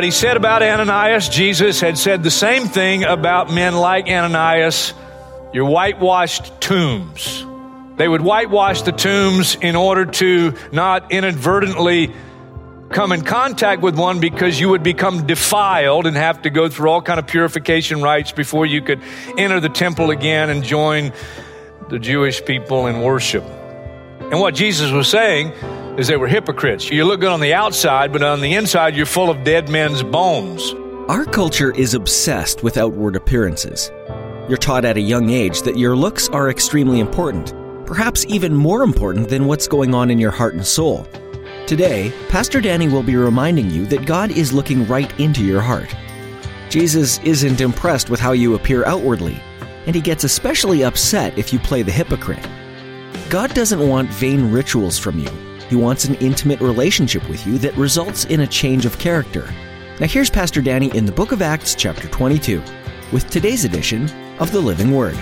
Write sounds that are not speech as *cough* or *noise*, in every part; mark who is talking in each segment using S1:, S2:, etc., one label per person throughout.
S1: What he said about Ananias, Jesus had said the same thing about men like Ananias. Your whitewashed tombs. They would whitewash the tombs in order to not inadvertently come in contact with one because you would become defiled and have to go through all kind of purification rites before you could enter the temple again and join the Jewish people in worship. And what Jesus was saying is they were hypocrites. You look good on the outside, but on the inside you're full of dead men's bones.
S2: Our culture is obsessed with outward appearances. You're taught at a young age that your looks are extremely important, perhaps even more important than what's going on in your heart and soul. Today, Pastor Danny will be reminding you that God is looking right into your heart. Jesus isn't impressed with how you appear outwardly, and he gets especially upset if you play the hypocrite. God doesn't want vain rituals from you. He wants an intimate relationship with you that results in a change of character. Now, here's Pastor Danny in the book of Acts, chapter 22, with today's edition of the Living Word.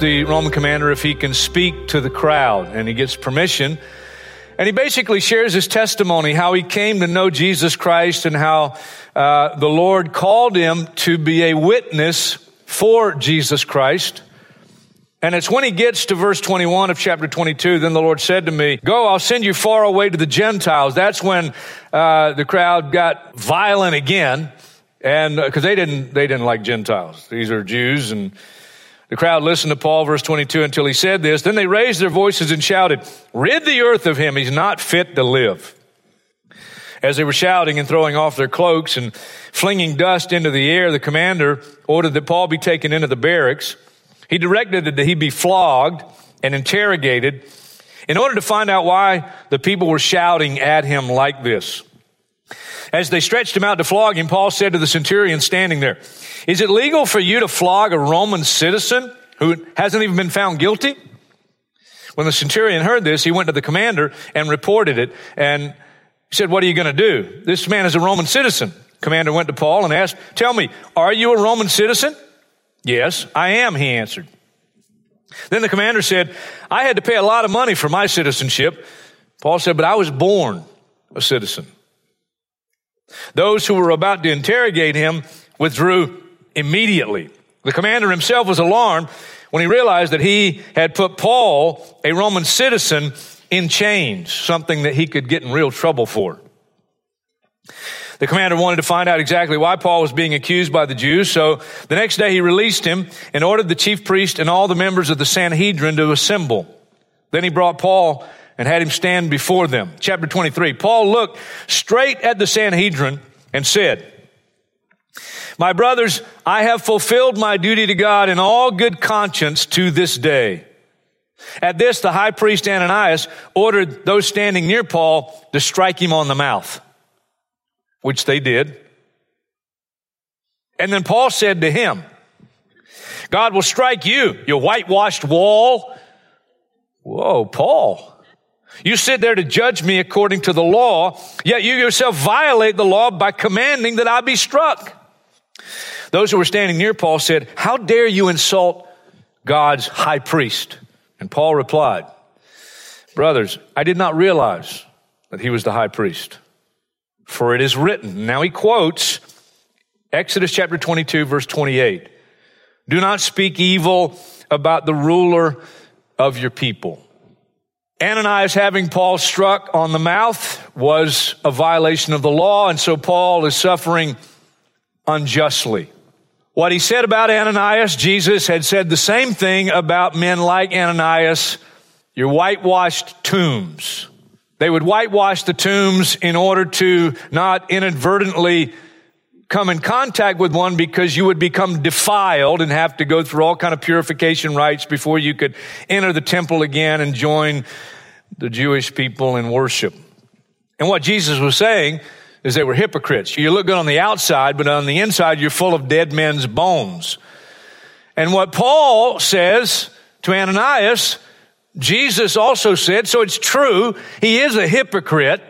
S3: The
S1: Roman commander if he can speak to the crowd, and he gets permission. And he basically shares his testimony, how he came to know Jesus Christ and how uh, the Lord called him to be a witness for Jesus Christ. And it's when he gets to verse 21 of chapter 22, then the Lord said to me, Go, I'll send you far away to the Gentiles. That's when uh, the crowd got violent again, and because they didn't they didn't like Gentiles. These are Jews, and the crowd listened to Paul, verse 22, until he said this. Then they raised their voices and shouted, Rid the earth of him. He's not fit to live. As they were shouting and throwing off their cloaks and flinging dust into the air, the commander ordered that Paul be taken into the barracks. He directed that he be flogged and interrogated in order to find out why the people were shouting at him like this. As they stretched him out to flog him, Paul said to the centurion standing there, Is it legal for you to flog a Roman citizen who hasn't even been found guilty? When the centurion heard this, he went to the commander and reported it and said, What are you going to do? This man is a Roman citizen. Commander went to Paul and asked, Tell me, are you a Roman citizen? Yes, I am, he answered. Then the commander said, I had to pay a lot of money for my citizenship. Paul said, But I was born a citizen. Those who were about to interrogate him withdrew immediately. The commander himself was alarmed when he realized that he had put Paul, a Roman citizen, in chains, something that he could get in real trouble for. The commander wanted to find out exactly why Paul was being accused by the Jews, so the next day he released him and ordered the chief priest and all the members of the Sanhedrin to assemble. Then he brought Paul and had him stand before them. Chapter 23. Paul looked straight at the Sanhedrin and said, My brothers, I have fulfilled my duty to God in all good conscience to this day. At this, the high priest Ananias ordered those standing near Paul to strike him on the mouth, which they did. And then Paul said to him, God will strike you, you whitewashed wall. Whoa, Paul. You sit there to judge me according to the law, yet you yourself violate the law by commanding that I be struck. Those who were standing near Paul said, How dare you insult God's high priest? And Paul replied, Brothers, I did not realize that he was the high priest, for it is written. Now he quotes Exodus chapter 22, verse 28. Do not speak evil about the ruler of your people. Ananias having Paul struck on the mouth was a violation of the law, and so Paul is suffering unjustly. What he said about Ananias, Jesus had said the same thing about men like Ananias, your whitewashed tombs. They would whitewash the tombs in order to not inadvertently come in contact with one because you would become defiled and have to go through all kind of purification rites before you could enter the temple again and join the Jewish people in worship. And what Jesus was saying is they were hypocrites. You look good on the outside, but on the inside you're full of dead men's bones. And what Paul says to Ananias, Jesus also said, so it's true, he is a hypocrite,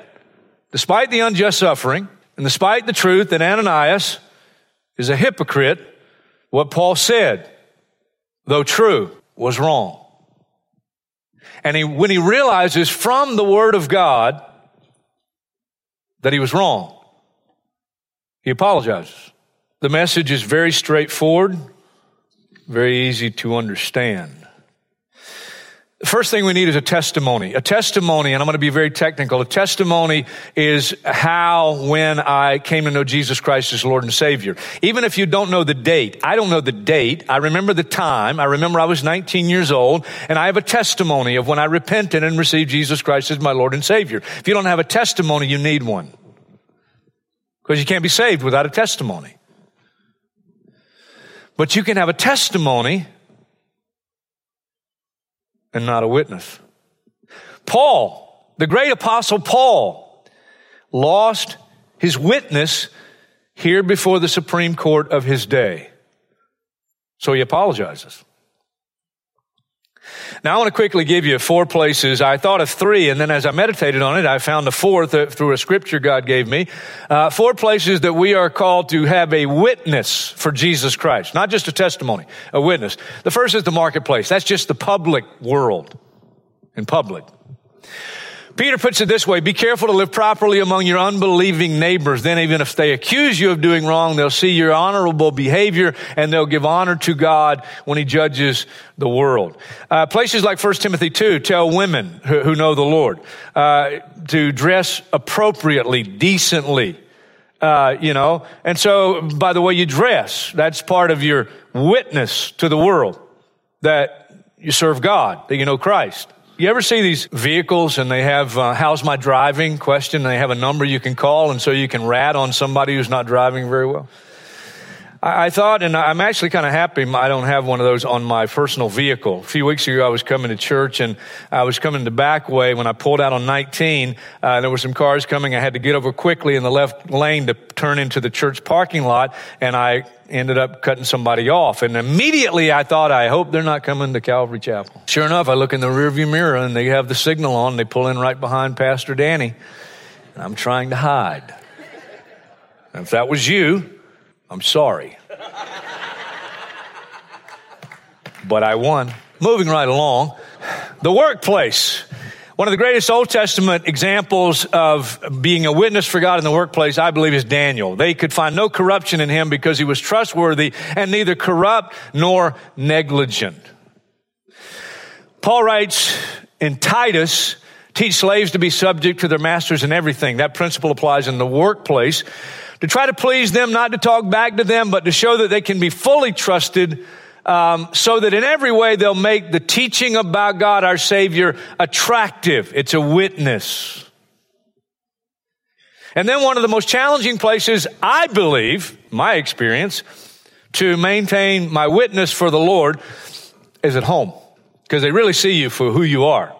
S1: despite the unjust suffering. And despite the truth that Ananias is a hypocrite, what Paul said, though true, was wrong. And he, when he realizes from the Word of God that he was wrong, he apologizes. The message is very straightforward, very easy to understand. First thing we need is a testimony. A testimony, and I'm going to be very technical. A testimony is how, when I came to know Jesus Christ as Lord and Savior. Even if you don't know the date, I don't know the date. I remember the time. I remember I was 19 years old, and I have a testimony of when I repented and received Jesus Christ as my Lord and Savior. If you don't have a testimony, you need one. Because you can't be saved without a testimony. But you can have a testimony and not a witness. Paul, the great apostle Paul, lost his witness here before the Supreme Court of his day. So he apologizes. Now, I want to quickly give you four places. I thought of three, and then as I meditated on it, I found a fourth through a scripture God gave me. Uh, four places that we are called to have a witness for Jesus Christ, not just a testimony, a witness. The first is the marketplace. That's just the public world in public. Peter puts it this way, be careful to live properly among your unbelieving neighbors. Then even if they accuse you of doing wrong, they'll see your honorable behavior and they'll give honor to God when he judges the world. Uh, places like 1 Timothy 2 tell women who, who know the Lord uh, to dress appropriately, decently. Uh, you know, and so by the way you dress, that's part of your witness to the world that you serve God, that you know Christ. You ever see these vehicles and they have, uh, how's my driving question? They have a number you can call and so you can rat on somebody who's not driving very well? I, thought, and I'm actually kind of happy I don't have one of those on my personal vehicle. A few weeks ago, I was coming to church and I was coming the back way when I pulled out on 19. Uh, there were some cars coming. I had to get over quickly in the left lane to turn into the church parking lot and I ended up cutting somebody off. And immediately I thought, I hope they're not coming to Calvary Chapel. Sure enough, I look in the rearview mirror and they have the signal on. They pull in right behind Pastor Danny. And I'm trying to hide. And if that was you, I'm sorry. But I won. Moving right along, the workplace. One of the greatest Old Testament examples of being a witness for God in the workplace, I believe, is Daniel. They could find no corruption in him because he was trustworthy and neither corrupt nor negligent. Paul writes in Titus, teach slaves to be subject to their masters in everything. That principle applies in the workplace. To try to please them, not to talk back to them, but to show that they can be fully trusted um, so that in every way they'll make the teaching about God, our Savior, attractive. It's a witness. And then one of the most challenging places, I believe, my experience, to maintain my witness for the Lord is at home. Because they really see you for who you are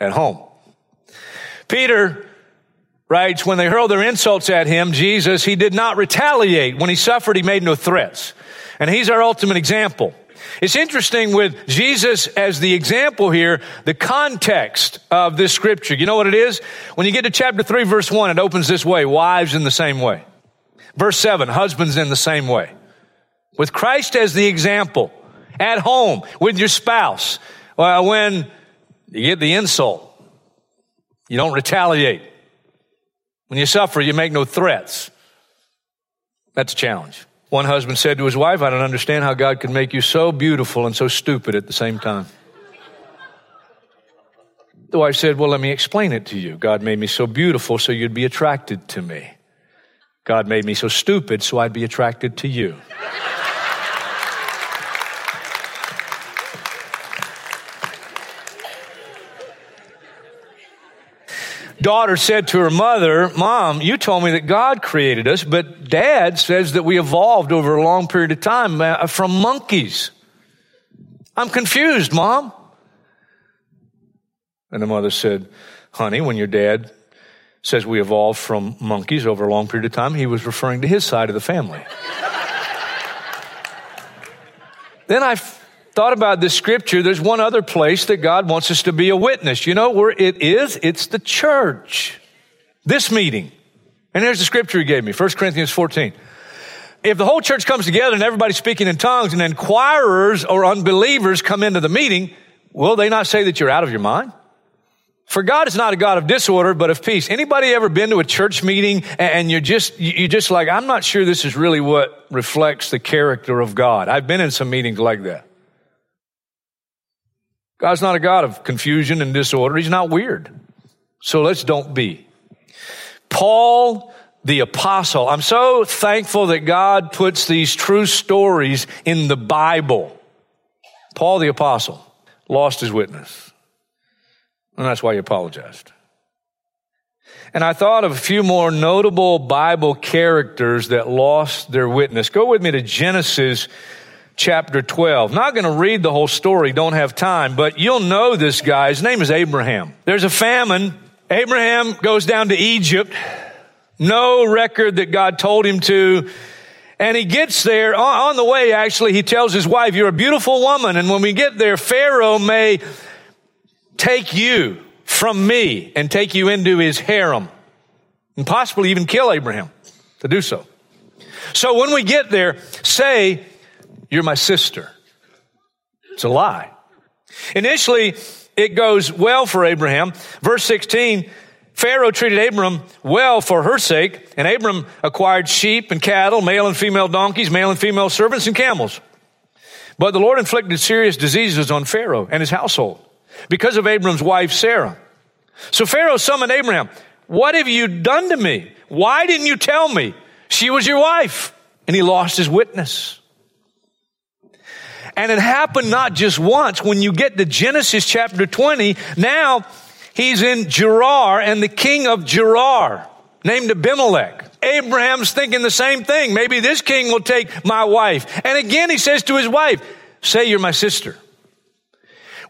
S1: at home. Peter writes, when they hurled their insults at him, Jesus, he did not retaliate. When he suffered, he made no threats. And he's our ultimate example. It's interesting with Jesus as the example here, the context of this scripture. You know what it is? When you get to chapter 3, verse 1, it opens this way wives in the same way. Verse 7, husbands in the same way. With Christ as the example, at home, with your spouse, well, when you get the insult, you don't retaliate. When you suffer, you make no threats. That's a challenge. One husband said to his wife, I don't understand how God could make you so beautiful and so stupid at the same time. The wife said, Well, let me explain it to you. God made me so beautiful so you'd be attracted to me. God made me so stupid so I'd be attracted to you. Daughter said to her mother, Mom, you told me that God created us, but dad says that we evolved over a long period of time uh, from monkeys. I'm confused, Mom. And the mother said, Honey, when your dad says we evolved from monkeys over a long period of time, he was referring to his side of the family. *laughs* then I thought about this scripture, there's one other place that God wants us to be a witness. You know where it is? It's the church. This meeting. And here's the scripture he gave me 1 Corinthians 14. If the whole church comes together and everybody's speaking in tongues and inquirers or unbelievers come into the meeting, will they not say that you're out of your mind? For God is not a God of disorder, but of peace. Anybody ever been to a church meeting and you're just, you're just like, I'm not sure this is really what reflects the character of God. I've been in some meetings like that. God's not a God of confusion and disorder. He's not weird. So let's don't be. Paul the apostle. I'm so thankful that God puts these true stories in the Bible. Paul the apostle lost his witness. And that's why he apologized. And I thought of a few more notable Bible characters that lost their witness. Go with me to Genesis chapter 12. Not going to read the whole story, don't have time, but you'll know this guy. His name is Abraham. There's a famine. Abraham goes down to Egypt. No record that God told him to. And he gets there on the way, actually, he tells his wife, You're a beautiful woman. And when we get there, Pharaoh may take you from me and take you into his harem and possibly even kill Abraham to do so. So when we get there, say, you're my sister. It's a lie. Initially, it goes well for Abraham. Verse 16, Pharaoh treated Abram well for her sake, and Abram acquired sheep and cattle, male and female donkeys, male and female servants, and camels. But the Lord inflicted serious diseases on Pharaoh and his household because of Abram's wife, Sarah. So Pharaoh summoned Abraham. What have you done to me? Why didn't you tell me she was your wife? And he lost his witness. And it happened not just once. When you get to Genesis chapter 20, now he's in Gerar and the king of Gerar named Abimelech. Abraham's thinking the same thing. Maybe this king will take my wife. And again, he says to his wife, say you're my sister.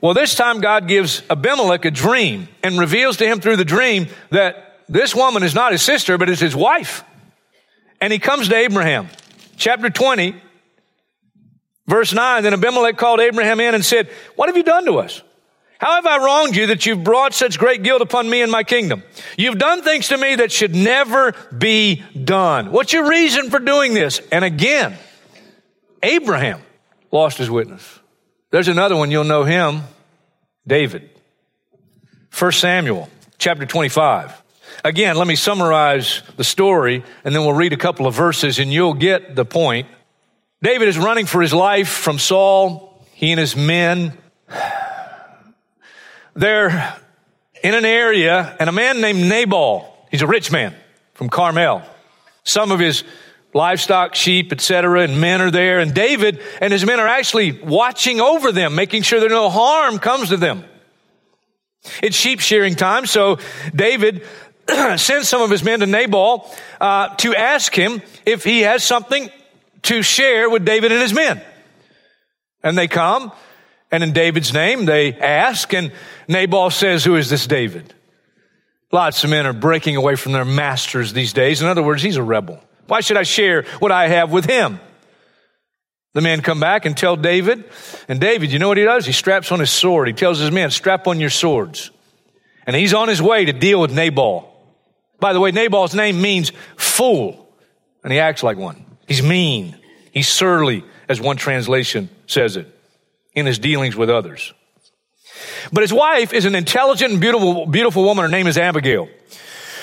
S1: Well, this time God gives Abimelech a dream and reveals to him through the dream that this woman is not his sister, but is his wife. And he comes to Abraham. Chapter 20, Verse 9, then Abimelech called Abraham in and said, What have you done to us? How have I wronged you that you've brought such great guilt upon me and my kingdom? You've done things to me that should never be done. What's your reason for doing this? And again, Abraham lost his witness. There's another one, you'll know him, David. 1 Samuel chapter 25. Again, let me summarize the story and then we'll read a couple of verses and you'll get the point. David is running for his life from Saul, he and his men. They're in an area, and a man named Nabal, he's a rich man from Carmel. Some of his livestock, sheep, etc., and men are there, and David and his men are actually watching over them, making sure that no harm comes to them. It's sheep shearing time, so David *clears throat* sends some of his men to Nabal uh, to ask him if he has something to share with David and his men. And they come, and in David's name, they ask, and Nabal says, Who is this David? Lots of men are breaking away from their masters these days. In other words, he's a rebel. Why should I share what I have with him? The men come back and tell David, and David, you know what he does? He straps on his sword. He tells his men, strap on your swords. And he's on his way to deal with Nabal. By the way, Nabal's name means fool, and he acts like one. He's mean. He's surly, as one translation says it, in his dealings with others. But his wife is an intelligent and beautiful, beautiful woman. Her name is Abigail.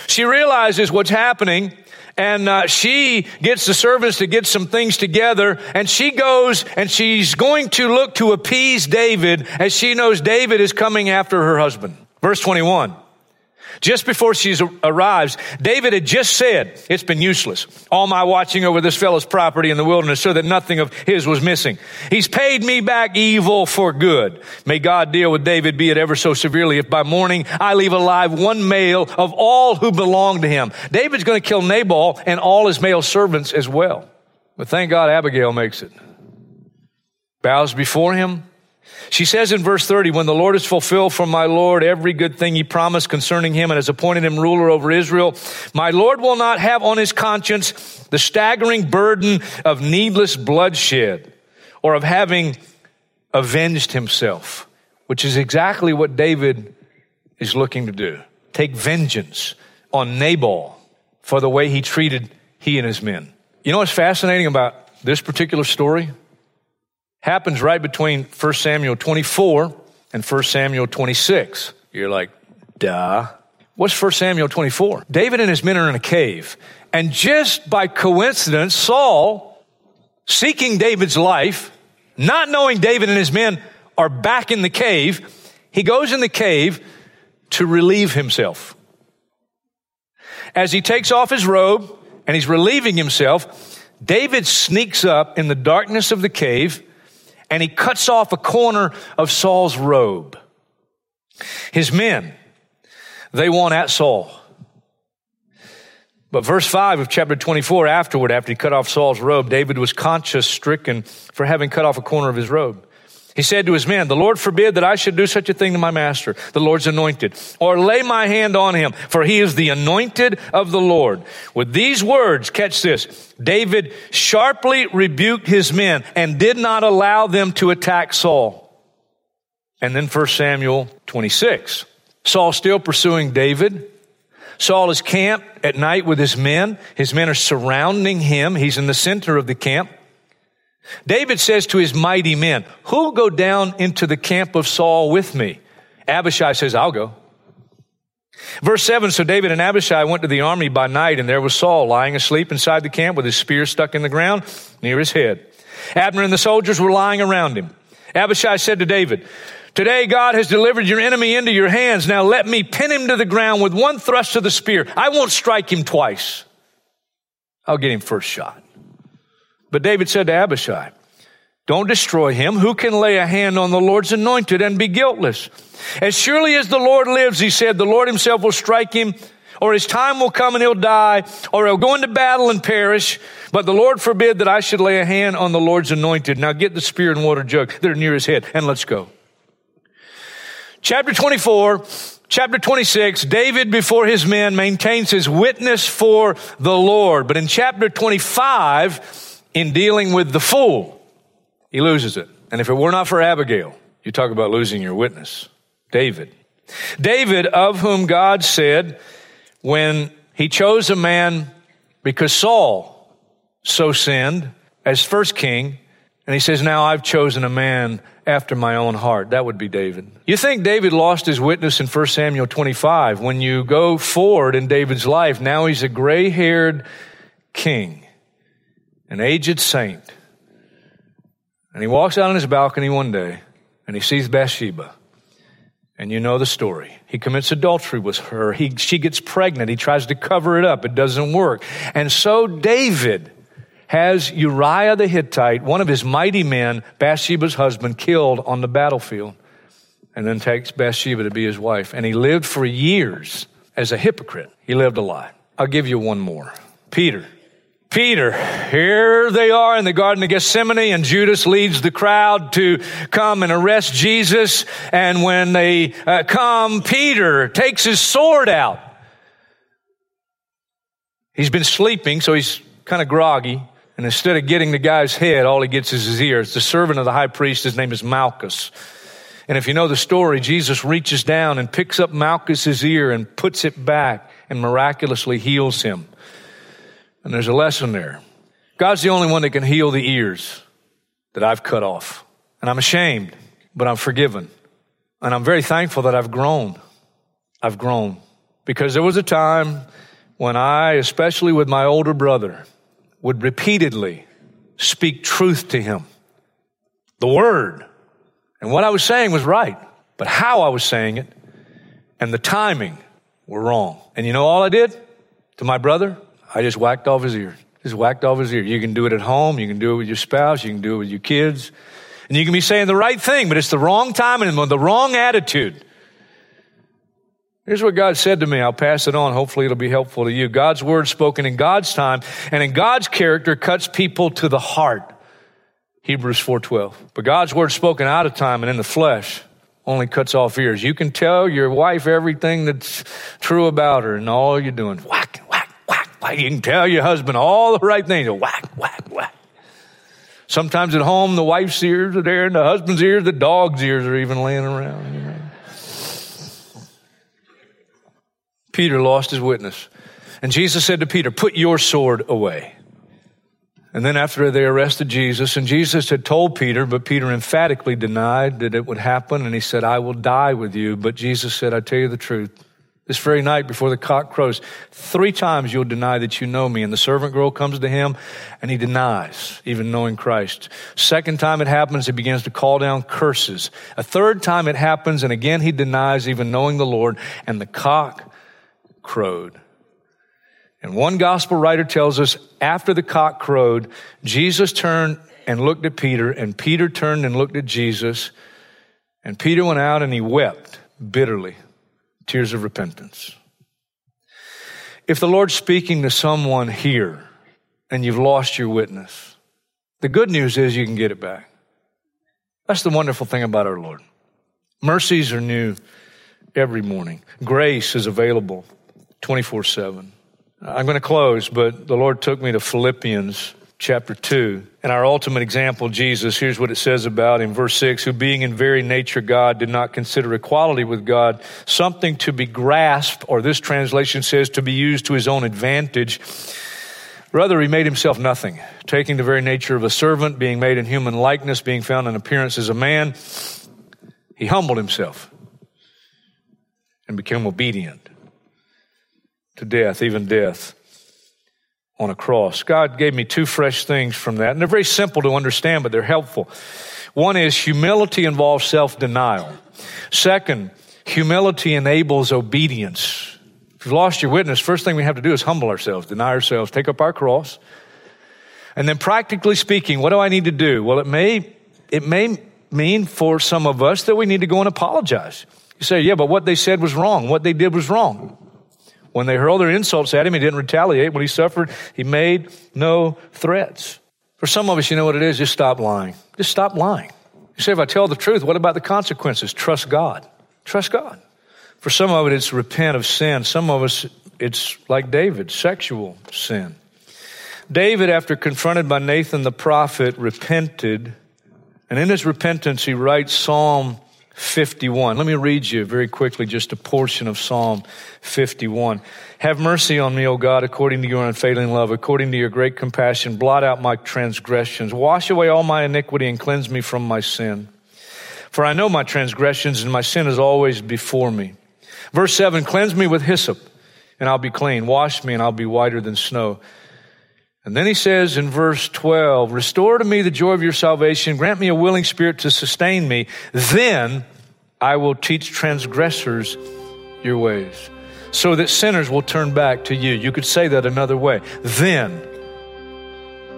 S1: She realizes what's happening and uh, she gets the servants to get some things together and she goes and she's going to look to appease David as she knows David is coming after her husband. Verse 21. Just before she arrives, David had just said, It's been useless. All my watching over this fellow's property in the wilderness so that nothing of his was missing. He's paid me back evil for good. May God deal with David, be it ever so severely, if by morning I leave alive one male of all who belong to him. David's going to kill Nabal and all his male servants as well. But thank God Abigail makes it. Bows before him, she says in verse 30, when the Lord has fulfilled for my Lord every good thing he promised concerning him and has appointed him ruler over Israel, my Lord will not have on his conscience the staggering burden of needless bloodshed or of having avenged himself, which is exactly what David is looking to do. Take vengeance on Nabal for the way he treated he and his men. You know what's fascinating about this particular story? Happens right between 1 Samuel 24 and 1 Samuel 26. You're like, duh. What's 1 Samuel 24? David and his men are in a cave. And just by coincidence, Saul, seeking David's life, not knowing David and his men are back in the cave, he goes in the cave to relieve himself. As he takes off his robe and he's relieving himself, David sneaks up in the darkness of the cave and he cuts off a corner of Saul's robe. His men, they want at Saul. But verse 5 of chapter 24, afterward, after he cut off Saul's robe, David was conscience stricken for having cut off a corner of his robe. He said to his men, The Lord forbid that I should do such a thing to my master, the Lord's anointed, or lay my hand on him, for he is the anointed of the Lord. With these words, catch this, David sharply rebuked his men and did not allow them to attack Saul. And then 1 Samuel 26. Saul still pursuing David. Saul is camped at night with his men. His men are surrounding him. He's in the center of the camp. David says to his mighty men, Who'll go down into the camp of Saul with me? Abishai says, I'll go. Verse 7 So David and Abishai went to the army by night, and there was Saul lying asleep inside the camp with his spear stuck in the ground near his head. Abner and the soldiers were lying around him. Abishai said to David, Today God has delivered your enemy into your hands. Now let me pin him to the ground with one thrust of the spear. I won't strike him twice. I'll get him first shot. But David said to Abishai, Don't destroy him. Who can lay a hand on the Lord's anointed and be guiltless? As surely as the Lord lives, he said, the Lord himself will strike him, or his time will come and he'll die, or he'll go into battle and perish. But the Lord forbid that I should lay a hand on the Lord's anointed. Now get the spear and water jug that are near his head, and let's go. Chapter 24, chapter 26, David before his men maintains his witness for the Lord. But in chapter 25, in dealing with the fool, he loses it. And if it were not for Abigail, you talk about losing your witness. David. David, of whom God said, when he chose a man because Saul so sinned as first king, and he says, Now I've chosen a man after my own heart. That would be David. You think David lost his witness in 1 Samuel 25. When you go forward in David's life, now he's a gray haired king an aged saint. And he walks out on his balcony one day and he sees Bathsheba. And you know the story. He commits adultery with her. He, she gets pregnant. He tries to cover it up. It doesn't work. And so David has Uriah the Hittite, one of his mighty men, Bathsheba's husband, killed on the battlefield. And then takes Bathsheba to be his wife. And he lived for years as a hypocrite. He lived a lie. I'll give you one more. Peter. Peter. Here they are in the Garden of Gethsemane, and Judas leads the crowd to come and arrest Jesus. And when they uh, come, Peter takes his sword out. He's been sleeping, so he's kind of groggy. And instead of getting the guy's head, all he gets is his ear. It's the servant of the high priest. His name is Malchus. And if you know the story, Jesus reaches down and picks up Malchus's ear and puts it back and miraculously heals him. And there's a lesson there. God's the only one that can heal the ears that I've cut off. And I'm ashamed, but I'm forgiven. And I'm very thankful that I've grown. I've grown. Because there was a time when I, especially with my older brother, would repeatedly speak truth to him. The word. And what I was saying was right, but how I was saying it and the timing were wrong. And you know all I did to my brother? I just whacked off his ear. Just whacked off his ear. You can do it at home. You can do it with your spouse. You can do it with your kids. And you can be saying the right thing, but it's the wrong time and the wrong attitude. Here's what God said to me. I'll pass it on. Hopefully it'll be helpful to you. God's word spoken in God's time and in God's character cuts people to the heart. Hebrews 4:12. But God's word spoken out of time and in the flesh only cuts off ears. You can tell your wife everything that's true about her and all you're doing whack, You can tell your husband all the right things. Whack, whack, whack. Sometimes at home, the wife's ears are there and the husband's ears, the dog's ears are even laying around. You know? Peter lost his witness. And Jesus said to Peter, Put your sword away. And then after they arrested Jesus, and Jesus had told Peter, but Peter emphatically denied that it would happen, and he said, I will die with you. But Jesus said, I tell you the truth. This very night before the cock crows, three times you'll deny that you know me. And the servant girl comes to him and he denies even knowing Christ. Second time it happens, he begins to call down curses. A third time it happens and again he denies even knowing the Lord and the cock crowed. And one gospel writer tells us after the cock crowed, Jesus turned and looked at Peter, and Peter turned and looked at Jesus, and Peter went out and he wept bitterly, tears of repentance. If the Lord's speaking to someone here and you've lost your witness, the good news is you can get it back. That's the wonderful thing about our Lord. Mercies are new every morning. Grace is available 24 7. I'm going to close, but the Lord took me to Philippians chapter 2. And our ultimate example, Jesus, here's what it says about him. Verse 6 Who being in very nature God did not consider equality with God something to be grasped, or this translation says to be used to his own advantage. Rather, he made himself nothing, taking the very nature of a servant, being made in human likeness, being found in appearance as a man. He humbled himself and became obedient to death, even death on a cross. God gave me two fresh things from that, and they're very simple to understand, but they're helpful. One is humility involves self denial. Second, humility enables obedience. If you've lost your witness, first thing we have to do is humble ourselves, deny ourselves, take up our cross. And then practically speaking, what do I need to do? Well, it may, it may mean for some of us that we need to go and apologize. You say, yeah, but what they said was wrong. What they did was wrong. When they hurled their insults at him, he didn't retaliate. When he suffered, he made no threats. For some of us, you know what it is? Just stop lying. Just stop lying. You say, if I tell the truth, what about the consequences? Trust God. Trust God. For some of it, it's repent of sin. Some of us, it's like David, sexual sin. David, after confronted by Nathan the prophet, repented. And in his repentance, he writes Psalm 51. Let me read you very quickly just a portion of Psalm 51. Have mercy on me, O God, according to your unfailing love, according to your great compassion. Blot out my transgressions. Wash away all my iniquity and cleanse me from my sin. For I know my transgressions and my sin is always before me. Verse 7 Cleanse me with hyssop and I'll be clean. Wash me and I'll be whiter than snow. And then he says in verse 12, Restore to me the joy of your salvation. Grant me a willing spirit to sustain me. Then I will teach transgressors your ways so that sinners will turn back to you. You could say that another way. Then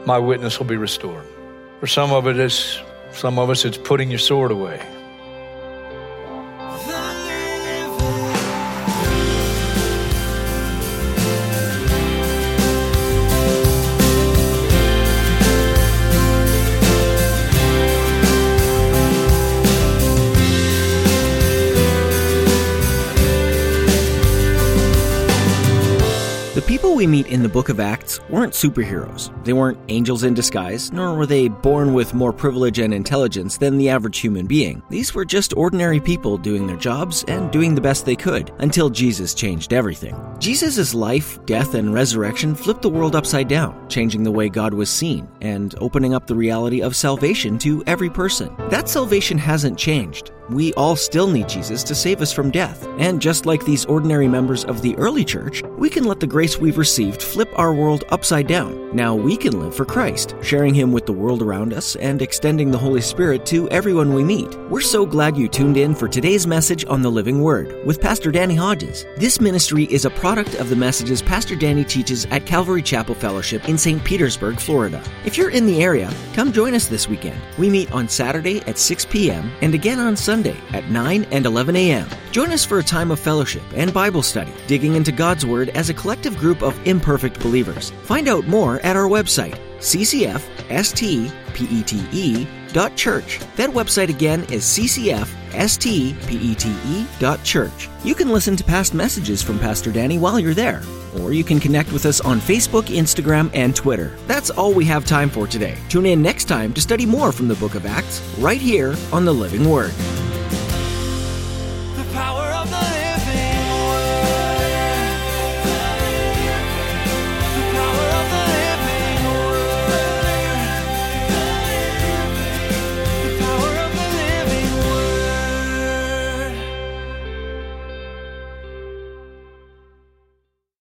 S1: my witness will be restored. For some of it is, some of us, it's putting your sword away.
S2: We meet in the book of Acts weren't superheroes. They weren't angels in disguise, nor were they born with more privilege and intelligence than the average human being. These were just ordinary people doing their jobs and doing the best they could until Jesus changed everything. Jesus' life, death, and resurrection flipped the world upside down, changing the way God was seen and opening up the reality of salvation to every person. That salvation hasn't changed. We all still need Jesus to save us from death. And just like these ordinary members of the early church, we can let the grace we've received flip our world upside down. Now we can live for Christ, sharing Him with the world around us and extending the Holy Spirit to everyone we meet. We're so glad you tuned in for today's message on the Living Word with Pastor Danny Hodges. This ministry is a product of the messages Pastor Danny teaches at Calvary Chapel Fellowship in St. Petersburg, Florida. If you're in the area, come join us this weekend. We meet on Saturday at 6 p.m. and again on Sunday at 9 and 11 a.m. Join us for a time of fellowship and Bible study, digging into God's Word as a collective group of imperfect believers. Find out more at our website, ccfstpete.church. That website again is ccfstpete.church. You can listen to past messages from Pastor Danny while you're there, or you can connect with us on Facebook, Instagram, and Twitter. That's all we have time for today. Tune in next time to study more from the book of Acts, right here on the Living Word.